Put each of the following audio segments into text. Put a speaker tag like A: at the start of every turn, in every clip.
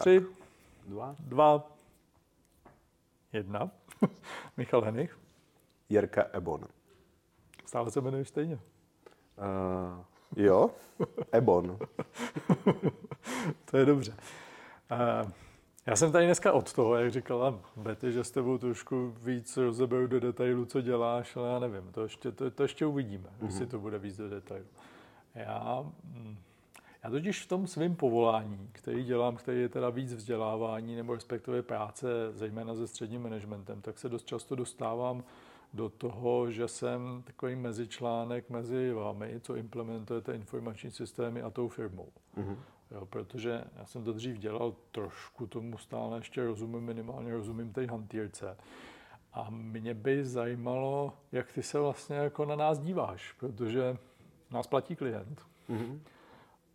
A: Tři,
B: Dva.
A: dva, jedna. Michal Henich.
B: Jirka Ebon.
A: Stále se jmenuješ stejně.
B: Uh, jo, Ebon.
A: To je dobře. Uh, já jsem tady dneska od toho, jak říkala Betty, že s tebou trošku víc rozeberu do detailu, co děláš, ale já nevím, to ještě, to, to ještě uvidíme, mm-hmm. jestli to bude víc do detailu. Já, mm, já totiž v tom svém povolání, který dělám, který je teda víc vzdělávání nebo respektive práce, zejména se středním managementem, tak se dost často dostávám do toho, že jsem takový mezičlánek mezi vámi, co implementujete informační systémy a tou firmou. Mm-hmm. Jo, protože já jsem to dřív dělal trošku, tomu stále ještě rozumím, minimálně rozumím té hantýrce. A mě by zajímalo, jak ty se vlastně jako na nás díváš, protože nás platí klient. Mm-hmm.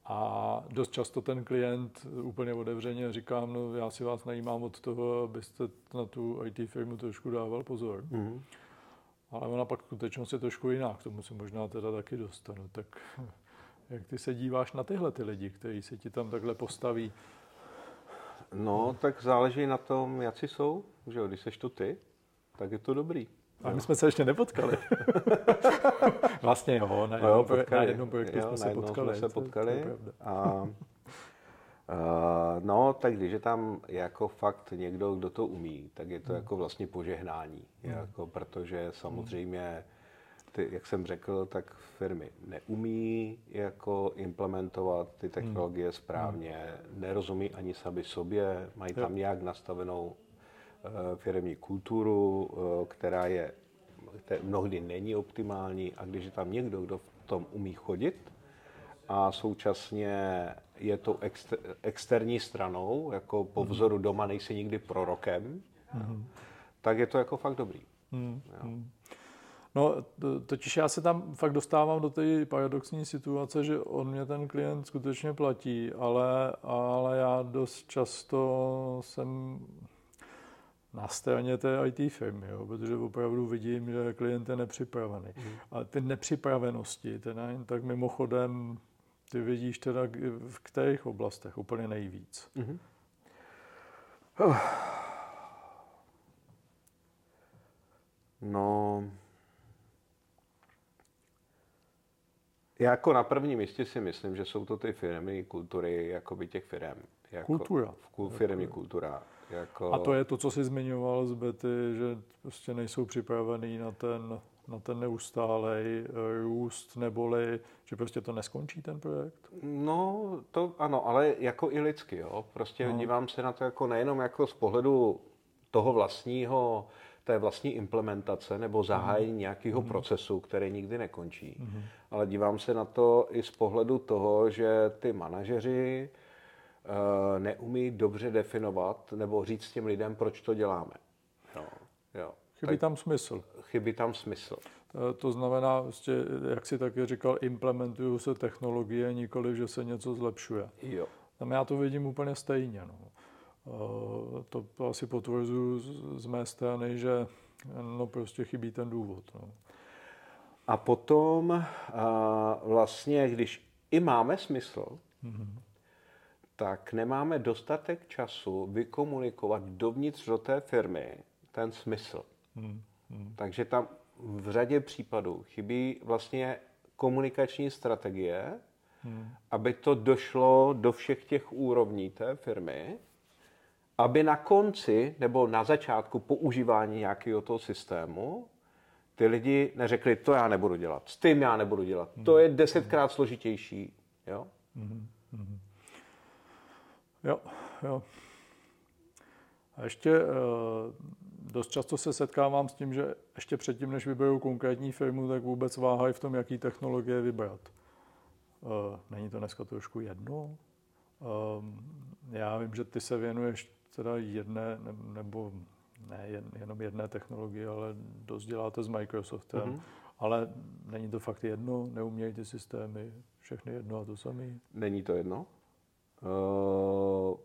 A: A dost často ten klient úplně otevřeně říká, no já si vás najímám od toho, abyste na tu IT firmu trošku dával pozor. Mm-hmm. Ale ona pak skutečnost je trošku jiná, k tomu se možná teda taky dostanu. Tak jak ty se díváš na tyhle ty lidi, kteří se ti tam takhle postaví?
B: No, tak záleží na tom, jak si jsou. Že jo, když seš to ty, tak je to dobrý.
A: A my jsme se ještě nepotkali. vlastně jo, na jednom, no jo, potkali. na jednom projektu jo, jsme se potkali.
B: Jsme se potkali to, to a, uh, no, tak když je tam jako fakt někdo, kdo to umí, tak je to hmm. jako vlastně požehnání. Hmm. Jako, protože samozřejmě ty, jak jsem řekl, tak firmy neumí jako implementovat ty technologie hmm. správně, nerozumí ani sami sobě, mají tam nějak nastavenou firmní kulturu, uh, která je mnohdy není optimální a když je tam někdo, kdo v tom umí chodit a současně je to exter, externí stranou, jako po hmm. vzoru doma nejsi nikdy prorokem, hmm. tak je to jako fakt dobrý. Hmm. Jo.
A: No, totiž já se tam fakt dostávám do té paradoxní situace, že on mě ten klient skutečně platí, ale, ale já dost často jsem na straně té IT firmy, jo, protože opravdu vidím, že klient je nepřipravený. Mm. A ty nepřipravenosti, teda, tak mimochodem, ty vidíš teda v kterých oblastech úplně nejvíc? Mm.
B: No, Já jako na prvním místě si myslím, že jsou to ty firmy, kultury, jako by těch firm. Jako
A: kultura.
B: Kul, firmy, kultura. Jako...
A: A to je to, co jsi zmiňoval z Betty, že prostě nejsou připravený na ten, na ten neustálej eh, růst, neboli, že prostě to neskončí ten projekt?
B: No, to ano, ale jako i lidsky, jo. Prostě no. dívám se na to jako nejenom jako z pohledu toho vlastního té vlastní implementace nebo zahájení mm. nějakého mm. procesu, který nikdy nekončí. Mm. Ale dívám se na to i z pohledu toho, že ty manažeři neumí dobře definovat nebo říct těm lidem, proč to děláme. Jo,
A: jo. Chybí tak, tam smysl.
B: Chybí tam smysl.
A: To, to znamená, vlastně, jak si taky říkal, implementují se technologie, nikoli, že se něco zlepšuje.
B: Jo.
A: Tam já to vidím úplně stejně. No. To, to asi potvrzuji z mé strany, že no prostě chybí ten důvod. No.
B: A potom a vlastně, když i máme smysl, mm-hmm. Tak nemáme dostatek času vykomunikovat dovnitř do té firmy ten smysl. Mm-hmm. Takže tam v řadě případů chybí vlastně komunikační strategie, mm. aby to došlo do všech těch úrovní té firmy aby na konci nebo na začátku používání nějakého toho systému ty lidi neřekli, to já nebudu dělat, s tím já nebudu dělat, to je desetkrát složitější. Jo? Mm-hmm.
A: Jo, jo. A ještě uh, dost často se setkávám s tím, že ještě předtím, než vyberou konkrétní firmu, tak vůbec váhají v tom, jaký technologie vybrat. Uh, není to dneska trošku jedno? Um, já vím, že ty se věnuješ teda jedné, nebo ne jen, jenom jedné technologie, ale dost děláte s Microsoftem. Mm-hmm. Ale není to fakt jedno? Neumějí ty systémy všechny jedno a to samé?
B: Není to jedno. Uh,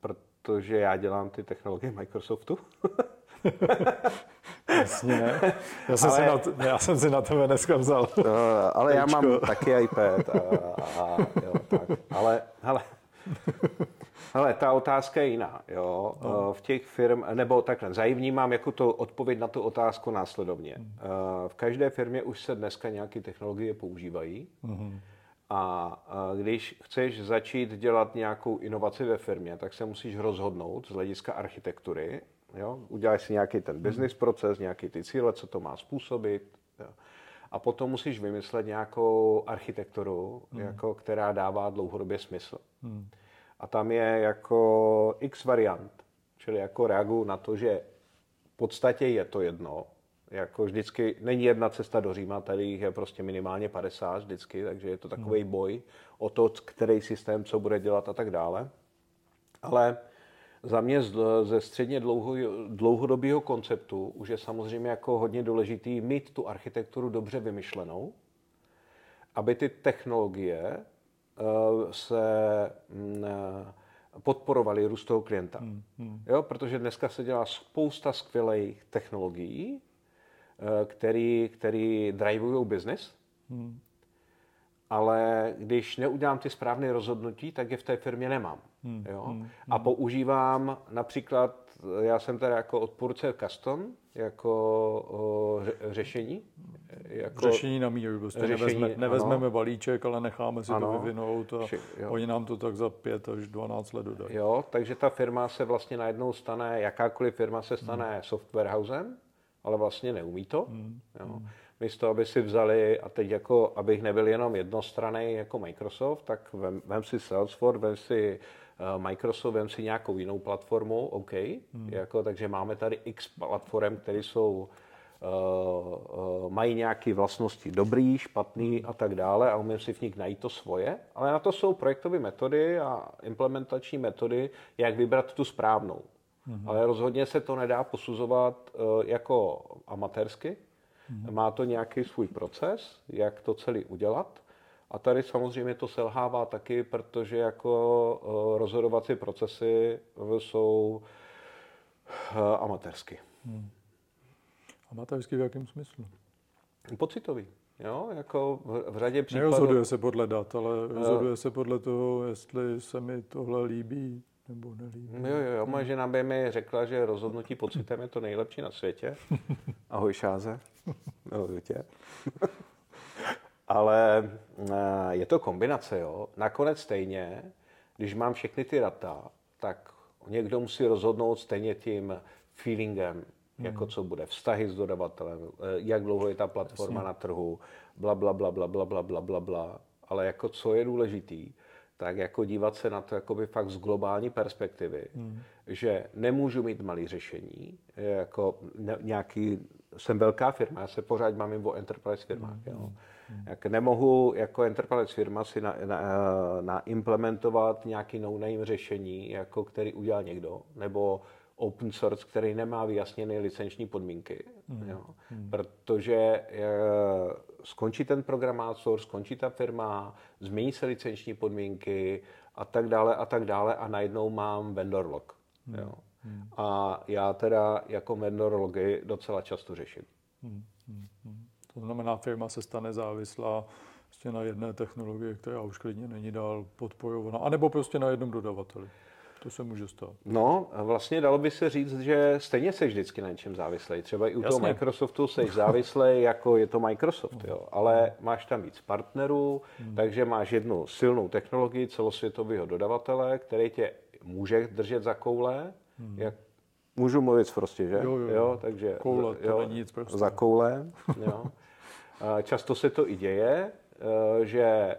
B: protože já dělám ty technologie Microsoftu.
A: Jasně. Já jsem, ale, si na to, já jsem si na tebe dneska vzal.
B: Uh, ale já mám taky iPad a, a, jo, tak. Ale, ale Ale ta otázka je jiná. Jo? No. V těch firm, nebo takhle, zajímavý mám jako to odpověď na tu otázku následovně. Hmm. V každé firmě už se dneska nějaké technologie používají. Hmm. A když chceš začít dělat nějakou inovaci ve firmě, tak se musíš rozhodnout z hlediska architektury. Jo? Uděláš si nějaký ten business proces, nějaký ty cíle, co to má způsobit. Jo? A potom musíš vymyslet nějakou architekturu, hmm. jako, která dává dlouhodobě smysl. Hmm. A tam je jako x variant, čili jako reaguju na to, že v podstatě je to jedno. Jako vždycky není jedna cesta do Říma, tady je prostě minimálně 50 vždycky, takže je to takový hmm. boj o to, který systém, co bude dělat a tak dále. Ale za mě ze středně dlouho, dlouhodobého konceptu už je samozřejmě jako hodně důležitý mít tu architekturu dobře vymyšlenou, aby ty technologie eh, se mm, eh, podporovaly růst toho klienta. Hmm, hmm. Jo, protože dneska se dělá spousta skvělých technologií, který, který drivují business, hmm. ale když neudělám ty správné rozhodnutí, tak je v té firmě nemám. Hmm, jo? Hmm, a hmm. používám například, já jsem tady jako odpůrce custom, jako o, řešení.
A: Jako řešení na míru, prostě řešení, nevezme, nevezmeme ano. balíček, ale necháme si ano. to vyvinout a Vši, oni nám to tak za pět až 12 let dodají.
B: Jo, takže ta firma se vlastně najednou stane, jakákoliv firma se stane hmm. software housem, ale vlastně neumí to. Hmm. Jo. Hmm místo, aby si vzali, a teď jako, abych nebyl jenom jednostranný jako Microsoft, tak vem, vem si Salesforce, vem si Eh, Microsoft, vem si nějakou jinou platformu, OK, hmm. jako, takže máme tady x platform, které jsou Uh, uh, mají nějaké vlastnosti dobrý, špatný a tak dále a umím si v nich najít to svoje, ale na to jsou projektové metody a implementační metody, jak vybrat tu správnou. Hmm. Ale rozhodně se to nedá posuzovat uh, jako amatérsky. Hmm. Má to nějaký svůj proces, jak to celý udělat. A tady samozřejmě to selhává taky, protože jako eh, rozhodovací procesy jsou eh, amatérsky. Hmm.
A: Amatérsky v jakém smyslu?
B: Pocitový. Jo, jako v, v řadě případů...
A: Nerozhoduje se podle dat, ale eh, rozhoduje se podle toho, jestli se mi tohle líbí nebo nelíbí.
B: Jo, jo, jo. Moje žena by mi řekla, že rozhodnutí pocitem je to nejlepší na světě. Ahoj, Šáze. Ahoj, tě ale eh, je to kombinace. Jo. Nakonec stejně, když mám všechny ty data, tak někdo musí rozhodnout stejně tím feelingem, hmm. jako co bude, vztahy s dodavatelem, eh, jak dlouho je ta platforma Jasně. na trhu, bla, bla, bla, bla, bla, bla, bla, bla, bla. Ale jako co je důležitý, tak jako dívat se na to jakoby fakt z globální perspektivy, hmm. že nemůžu mít malý řešení, jako nějaký, jsem velká firma, já se pořád mám o enterprise firmách, hmm. jo. Hmm. Jak nemohu jako enterprise firma si na, na, na implementovat nějaký no-name řešení, jako který udělal někdo, nebo open source, který nemá vyjasněné licenční podmínky. Hmm. Jo? Hmm. Protože je, skončí ten programátor, skončí ta firma, změní se licenční podmínky a tak dále a tak dále a najednou mám vendor log. Hmm. Jo? Hmm. A já teda jako vendor logy docela často řeším. Hmm.
A: hmm. To znamená, firma se stane závislá prostě na jedné technologii, která už klidně není dál podporovaná, anebo prostě na jednom dodavateli. To se může stát.
B: No, vlastně dalo by se říct, že stejně jsi vždycky na něčem závislý. Třeba i u Jasně. toho Microsoftu jsi závislý, jako je to Microsoft, jo. ale máš tam víc partnerů, hmm. takže máš jednu silnou technologii celosvětového dodavatele, který tě může držet za koule, hmm. jak Můžu mluvit prostě, že?
A: Jo, jo, jo. takže koule, to jo, není nic prostě.
B: Za koule, jo. Často se to i děje, že eh,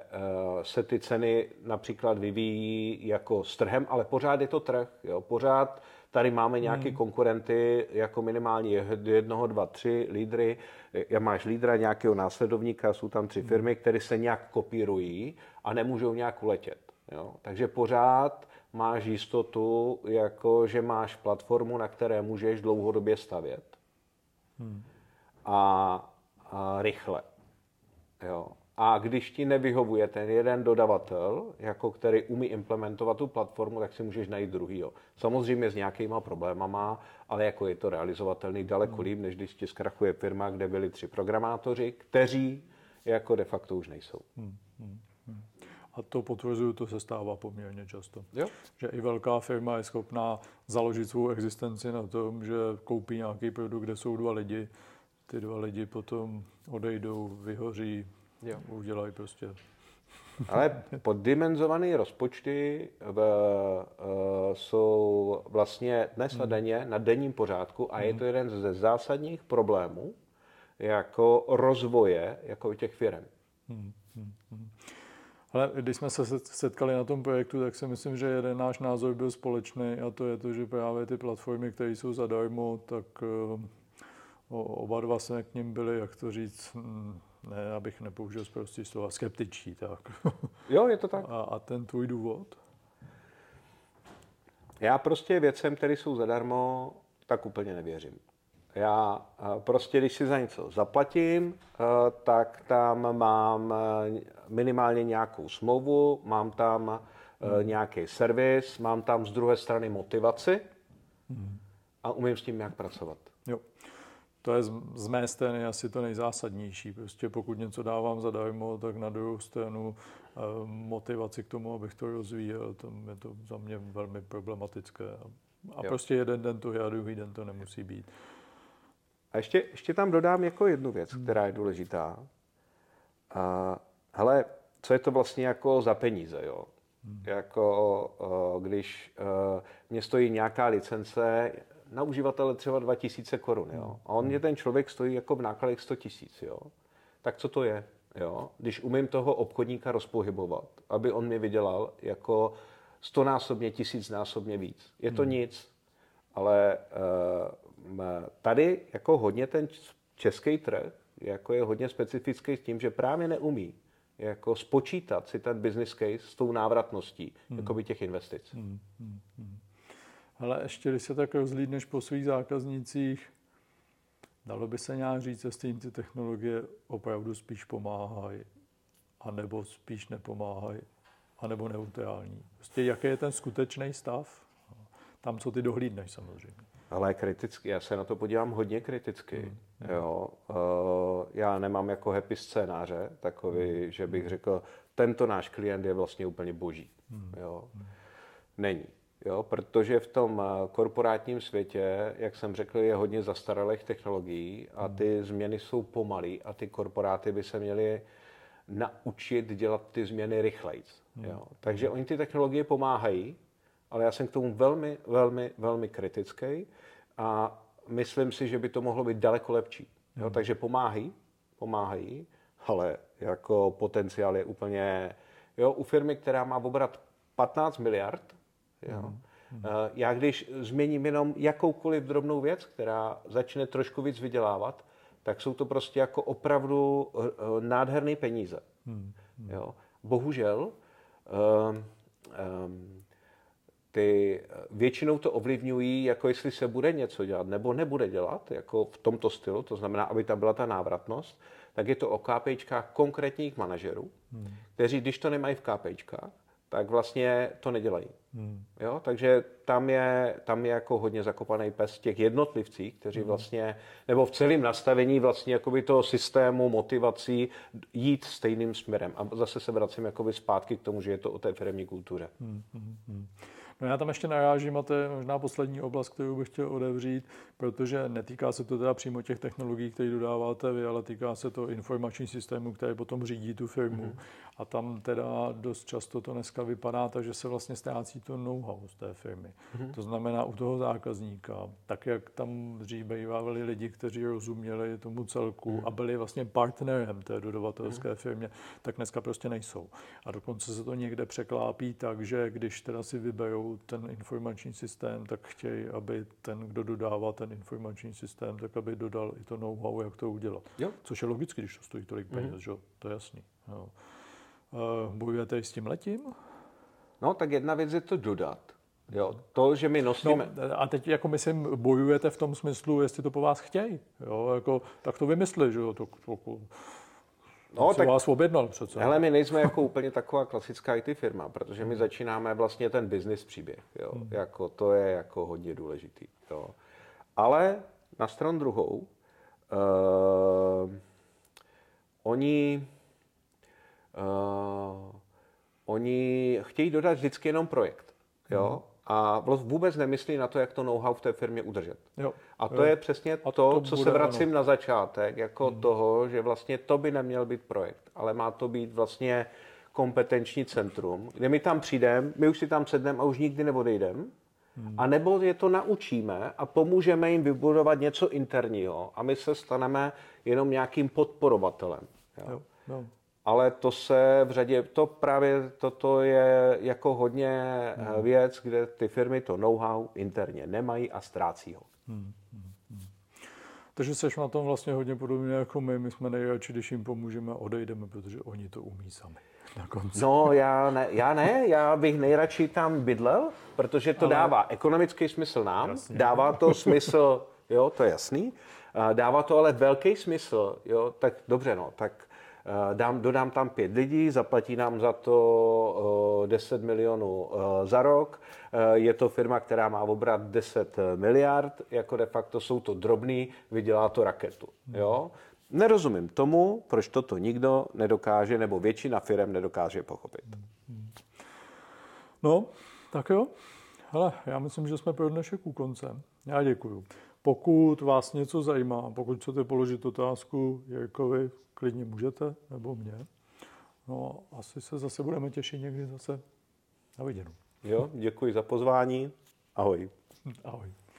B: se ty ceny například vyvíjí jako s trhem, ale pořád je to trh. Jo. Pořád tady máme nějaké hmm. konkurenty, jako minimálně jednoho, dva, tři lídry. Já máš lídra, nějakého následovníka, jsou tam tři hmm. firmy, které se nějak kopírují a nemůžou nějak uletět. Jo. Takže pořád máš jistotu, jako že máš platformu, na které můžeš dlouhodobě stavět. Hmm. A, a rychle. Jo. A když ti nevyhovuje ten jeden dodavatel, jako který umí implementovat tu platformu, tak si můžeš najít druhýho. Samozřejmě s nějakýma problémama, ale jako je to realizovatelný daleko hmm. líp, než když ti zkrachuje firma, kde byli tři programátoři, kteří jako de facto už nejsou. Hmm. Hmm.
A: A to potvrzuju, to se stává poměrně často.
B: Jo.
A: Že i velká firma je schopná založit svou existenci na tom, že koupí nějaký produkt, kde jsou dva lidi, ty dva lidi potom odejdou, vyhoří, jo. udělají prostě
B: ale poddimenzované rozpočty v, uh, jsou vlastně dnes a denně na denním pořádku a je to hmm. jeden ze zásadních problémů jako rozvoje jako těch firm. Hmm, hmm,
A: hmm. Ale když jsme se setkali na tom projektu, tak si myslím, že jeden náš názor byl společný a to je to, že právě ty platformy, které jsou zadarmo, tak uh, oba dva jsme k ním byli, jak to říct, ne, abych nepoužil prostě slova, skeptičtí. Tak.
B: Jo, je to tak.
A: A, a ten tvůj důvod?
B: Já prostě věcem, které jsou zadarmo, tak úplně nevěřím. Já prostě, když si za něco zaplatím, tak tam mám minimálně nějakou smlouvu, mám tam hmm. nějaký servis, mám tam z druhé strany motivaci hmm. a umím s tím nějak pracovat.
A: To je z mé strany asi to nejzásadnější. Prostě pokud něco dávám zadarmo, tak na druhou stranu eh, motivaci k tomu, abych to rozvíjel, to je to za mě velmi problematické. A jo. prostě jeden den to je a druhý den to nemusí být.
B: A ještě, ještě tam dodám jako jednu věc, hmm. která je důležitá. A, hele, co je to vlastně jako za peníze, jo? Hmm. Jako, když uh, mě stojí nějaká licence, na uživatele třeba 2000 korun, jo. A on mě ten člověk stojí jako v nákladech 100 tisíc, jo. Tak co to je, jo? Když umím toho obchodníka rozpohybovat, aby on mi vydělal jako stonásobně, tisícnásobně víc. Je to hmm. nic, ale uh, tady jako hodně ten český trh jako je hodně specifický s tím, že právě neumí jako spočítat si ten business case s tou návratností hmm. jakoby těch investic. Hmm. Hmm.
A: Ale ještě, když se tak rozlídneš po svých zákaznících, dalo by se nějak říct, jestli jim ty technologie opravdu spíš pomáhají, anebo spíš nepomáhají, anebo neutrální. Prostě jaký je ten skutečný stav? Tam, co ty dohlídneš samozřejmě.
B: Ale kriticky, já se na to podívám hodně kriticky. Hmm. hmm. Jo. Uh, já nemám jako happy scénáře takový, hmm. že bych řekl, tento náš klient je vlastně úplně boží. Hmm. Jo. Hmm. Není. Jo, protože v tom eh, korporátním světě, jak jsem řekl, je hodně zastaralých technologií a hmm. ty změny jsou pomalé a ty korporáty by se měly naučit dělat ty změny rychleji. Hmm. Jo. Takže oni ty technologie pomáhají, ale já jsem k tomu velmi, velmi, velmi kritický a myslím si, že by to mohlo být daleko lepší. Jo. Hmm. Takže pomáhají, pomáhají, ale jako potenciál je úplně... Jo, u firmy, která má obrat 15 miliard, Jo. Mm. Já když změním jenom jakoukoliv drobnou věc, která začne trošku víc vydělávat, tak jsou to prostě jako opravdu eh, nádherné peníze. Mm. Jo. Bohužel um, um, ty většinou to ovlivňují, jako jestli se bude něco dělat nebo nebude dělat, jako v tomto stylu, to znamená, aby tam byla ta návratnost, tak je to o KPIčkách konkrétních manažerů, hmm. kteří, když to nemají v KPIčkách, tak vlastně to nedělají. Hmm. Jo? Takže tam je, tam je jako hodně zakopaný pes těch jednotlivcích, kteří hmm. vlastně, nebo v celém nastavení vlastně jakoby toho systému motivací jít stejným směrem. A zase se vracím jakoby zpátky k tomu, že je to o té firmní kultuře. Hmm. Hmm.
A: No já tam ještě narážím a to je možná poslední oblast, kterou bych chtěl odevřít, protože netýká se to teda přímo těch technologií, které dodáváte vy, ale týká se to informační systému, který potom řídí tu firmu. Mm-hmm. A tam teda dost často to dneska vypadá tak, že se vlastně ztrácí to know-how z té firmy. Mm-hmm. To znamená u toho zákazníka, tak jak tam dřív bývali lidi, kteří rozuměli tomu celku mm-hmm. a byli vlastně partnerem té dodavatelské mm-hmm. firmě, tak dneska prostě nejsou. A dokonce se to někde překlápí tak, že když teda si vyberou ten informační systém, tak chtějí, aby ten, kdo dodává ten informační systém, tak aby dodal i to know-how, jak to udělat. Jo. Což je logicky, když to stojí tolik peněz, mm-hmm. že? to je jasný. Jo. Uh, bojujete s tím letím?
B: No, tak jedna věc je to dodat. Jo, to, že my nosíme...
A: No, a teď jako myslím, bojujete v tom smyslu, jestli to po vás chtějí. Jo, jako, tak to vymysli, že jo, to, to, to No, tak vás objednal přece.
B: Hele, my nejsme jako úplně taková klasická IT firma, protože my začínáme vlastně ten business příběh. Jo. Hmm. Jako, to je jako hodně důležitý. Jo. Ale na stranu druhou, uh, oni Uh, oni chtějí dodat vždycky jenom projekt. Jo? Mm. A vůbec nemyslí na to, jak to know-how v té firmě udržet.
A: Jo.
B: A to
A: jo.
B: je přesně to, to co se vracím ano. na začátek, jako mm. toho, že vlastně to by neměl být projekt, ale má to být vlastně kompetenční centrum, kde my tam přijdeme, my už si tam sedneme a už nikdy neodejdeme, Hmm. A nebo je to naučíme a pomůžeme jim vybudovat něco interního a my se staneme jenom nějakým podporovatelem. Jo? Jo, jo. Ale to se v řadě, to právě toto je jako hodně hmm. věc, kde ty firmy to know-how interně nemají a ztrácí ho. Hmm. Hmm.
A: hmm. Takže seš na tom vlastně hodně podobně jako my. My jsme nejradši, když jim pomůžeme, odejdeme, protože oni to umí sami
B: na konci. No, já ne, já ne, já bych nejradši tam bydlel, protože to Ale... dává ekonomický smysl nám, Jasně. dává to smysl, jo, to je jasný, dává to ale velký smysl, jo, tak dobře, no, tak dám, dodám tam pět lidí, zaplatí nám za to 10 milionů za rok. Je to firma, která má obrat 10 miliard, jako de facto jsou to drobný, vydělá to raketu. Jo? Nerozumím tomu, proč toto nikdo nedokáže, nebo většina firm nedokáže pochopit.
A: No, tak jo. Hele, já myslím, že jsme pro dnešek u konce. Já děkuju. Pokud vás něco zajímá, pokud chcete položit otázku Jirkovi, klidně můžete, nebo mě. No, asi se zase budeme těšit někdy zase na viděnou.
B: Jo, děkuji za pozvání. Ahoj.
A: Ahoj.